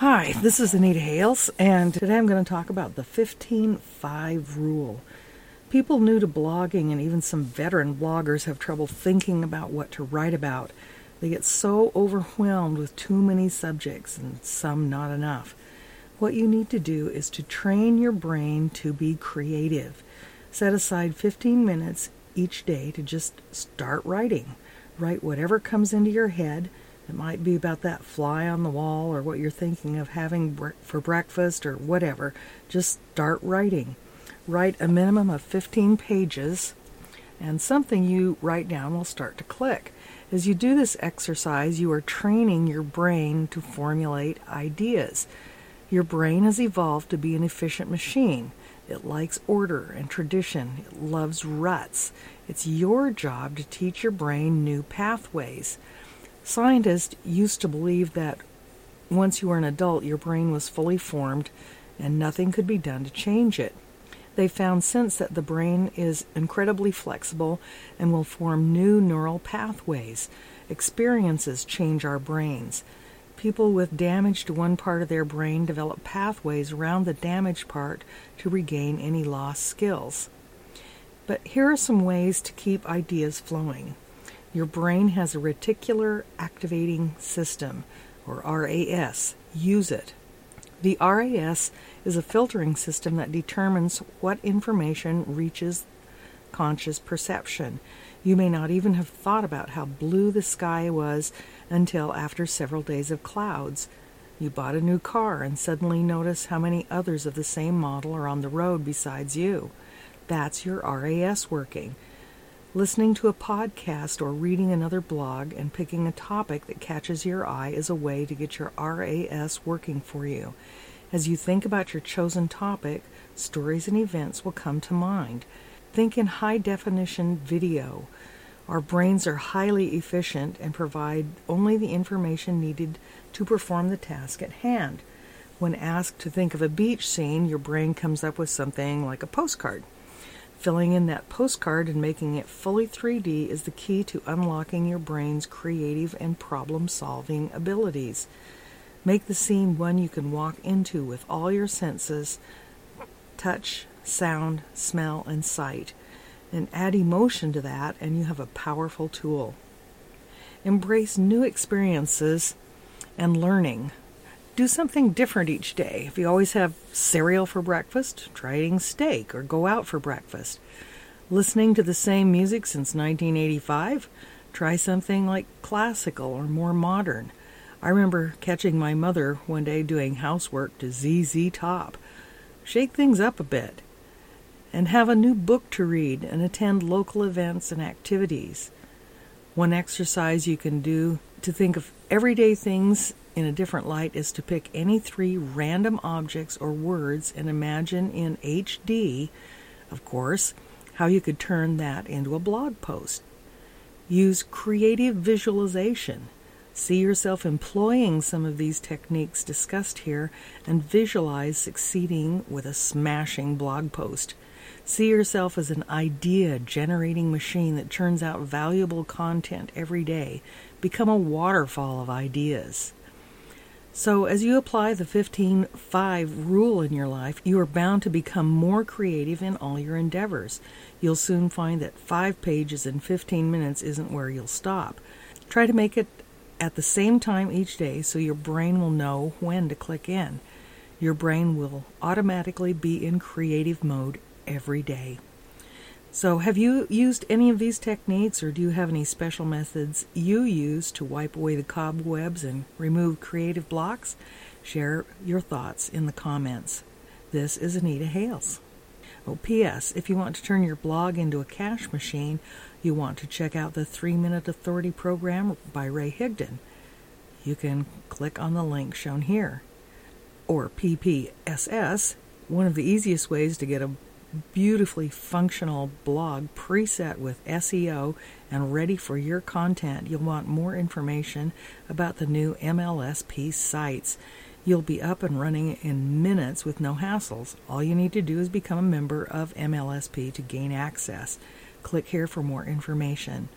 Hi, this is Anita Hales, and today I'm going to talk about the 15 5 rule. People new to blogging and even some veteran bloggers have trouble thinking about what to write about. They get so overwhelmed with too many subjects and some not enough. What you need to do is to train your brain to be creative. Set aside 15 minutes each day to just start writing. Write whatever comes into your head it might be about that fly on the wall or what you're thinking of having for breakfast or whatever. Just start writing. Write a minimum of 15 pages, and something you write down will start to click. As you do this exercise, you are training your brain to formulate ideas. Your brain has evolved to be an efficient machine. It likes order and tradition. It loves ruts. It's your job to teach your brain new pathways. Scientists used to believe that once you were an adult, your brain was fully formed and nothing could be done to change it. They found since that the brain is incredibly flexible and will form new neural pathways. Experiences change our brains. People with damage to one part of their brain develop pathways around the damaged part to regain any lost skills. But here are some ways to keep ideas flowing. Your brain has a reticular activating system, or RAS. Use it. The RAS is a filtering system that determines what information reaches conscious perception. You may not even have thought about how blue the sky was until after several days of clouds. You bought a new car and suddenly notice how many others of the same model are on the road besides you. That's your RAS working. Listening to a podcast or reading another blog and picking a topic that catches your eye is a way to get your RAS working for you. As you think about your chosen topic, stories and events will come to mind. Think in high definition video. Our brains are highly efficient and provide only the information needed to perform the task at hand. When asked to think of a beach scene, your brain comes up with something like a postcard. Filling in that postcard and making it fully 3D is the key to unlocking your brain's creative and problem solving abilities. Make the scene one you can walk into with all your senses touch, sound, smell, and sight. And add emotion to that, and you have a powerful tool. Embrace new experiences and learning. Do something different each day. If you always have cereal for breakfast, try eating steak or go out for breakfast. Listening to the same music since 1985, try something like classical or more modern. I remember catching my mother one day doing housework to ZZ Top. Shake things up a bit. And have a new book to read and attend local events and activities. One exercise you can do to think of everyday things in a different light is to pick any three random objects or words and imagine in HD, of course, how you could turn that into a blog post. Use creative visualization. See yourself employing some of these techniques discussed here and visualize succeeding with a smashing blog post. See yourself as an idea generating machine that churns out valuable content every day. Become a waterfall of ideas. So, as you apply the 15 5 rule in your life, you are bound to become more creative in all your endeavors. You'll soon find that 5 pages in 15 minutes isn't where you'll stop. Try to make it at the same time each day so your brain will know when to click in. Your brain will automatically be in creative mode every day. So, have you used any of these techniques, or do you have any special methods you use to wipe away the cobwebs and remove creative blocks? Share your thoughts in the comments. This is Anita Hales. Oh, P.S. If you want to turn your blog into a cash machine, you want to check out the 3 Minute Authority program by Ray Higdon. You can click on the link shown here. Or PPSS, one of the easiest ways to get a beautifully functional blog preset with SEO and ready for your content. You'll want more information about the new MLSP sites. You'll be up and running in minutes with no hassles. All you need to do is become a member of MLSP to gain access. Click here for more information.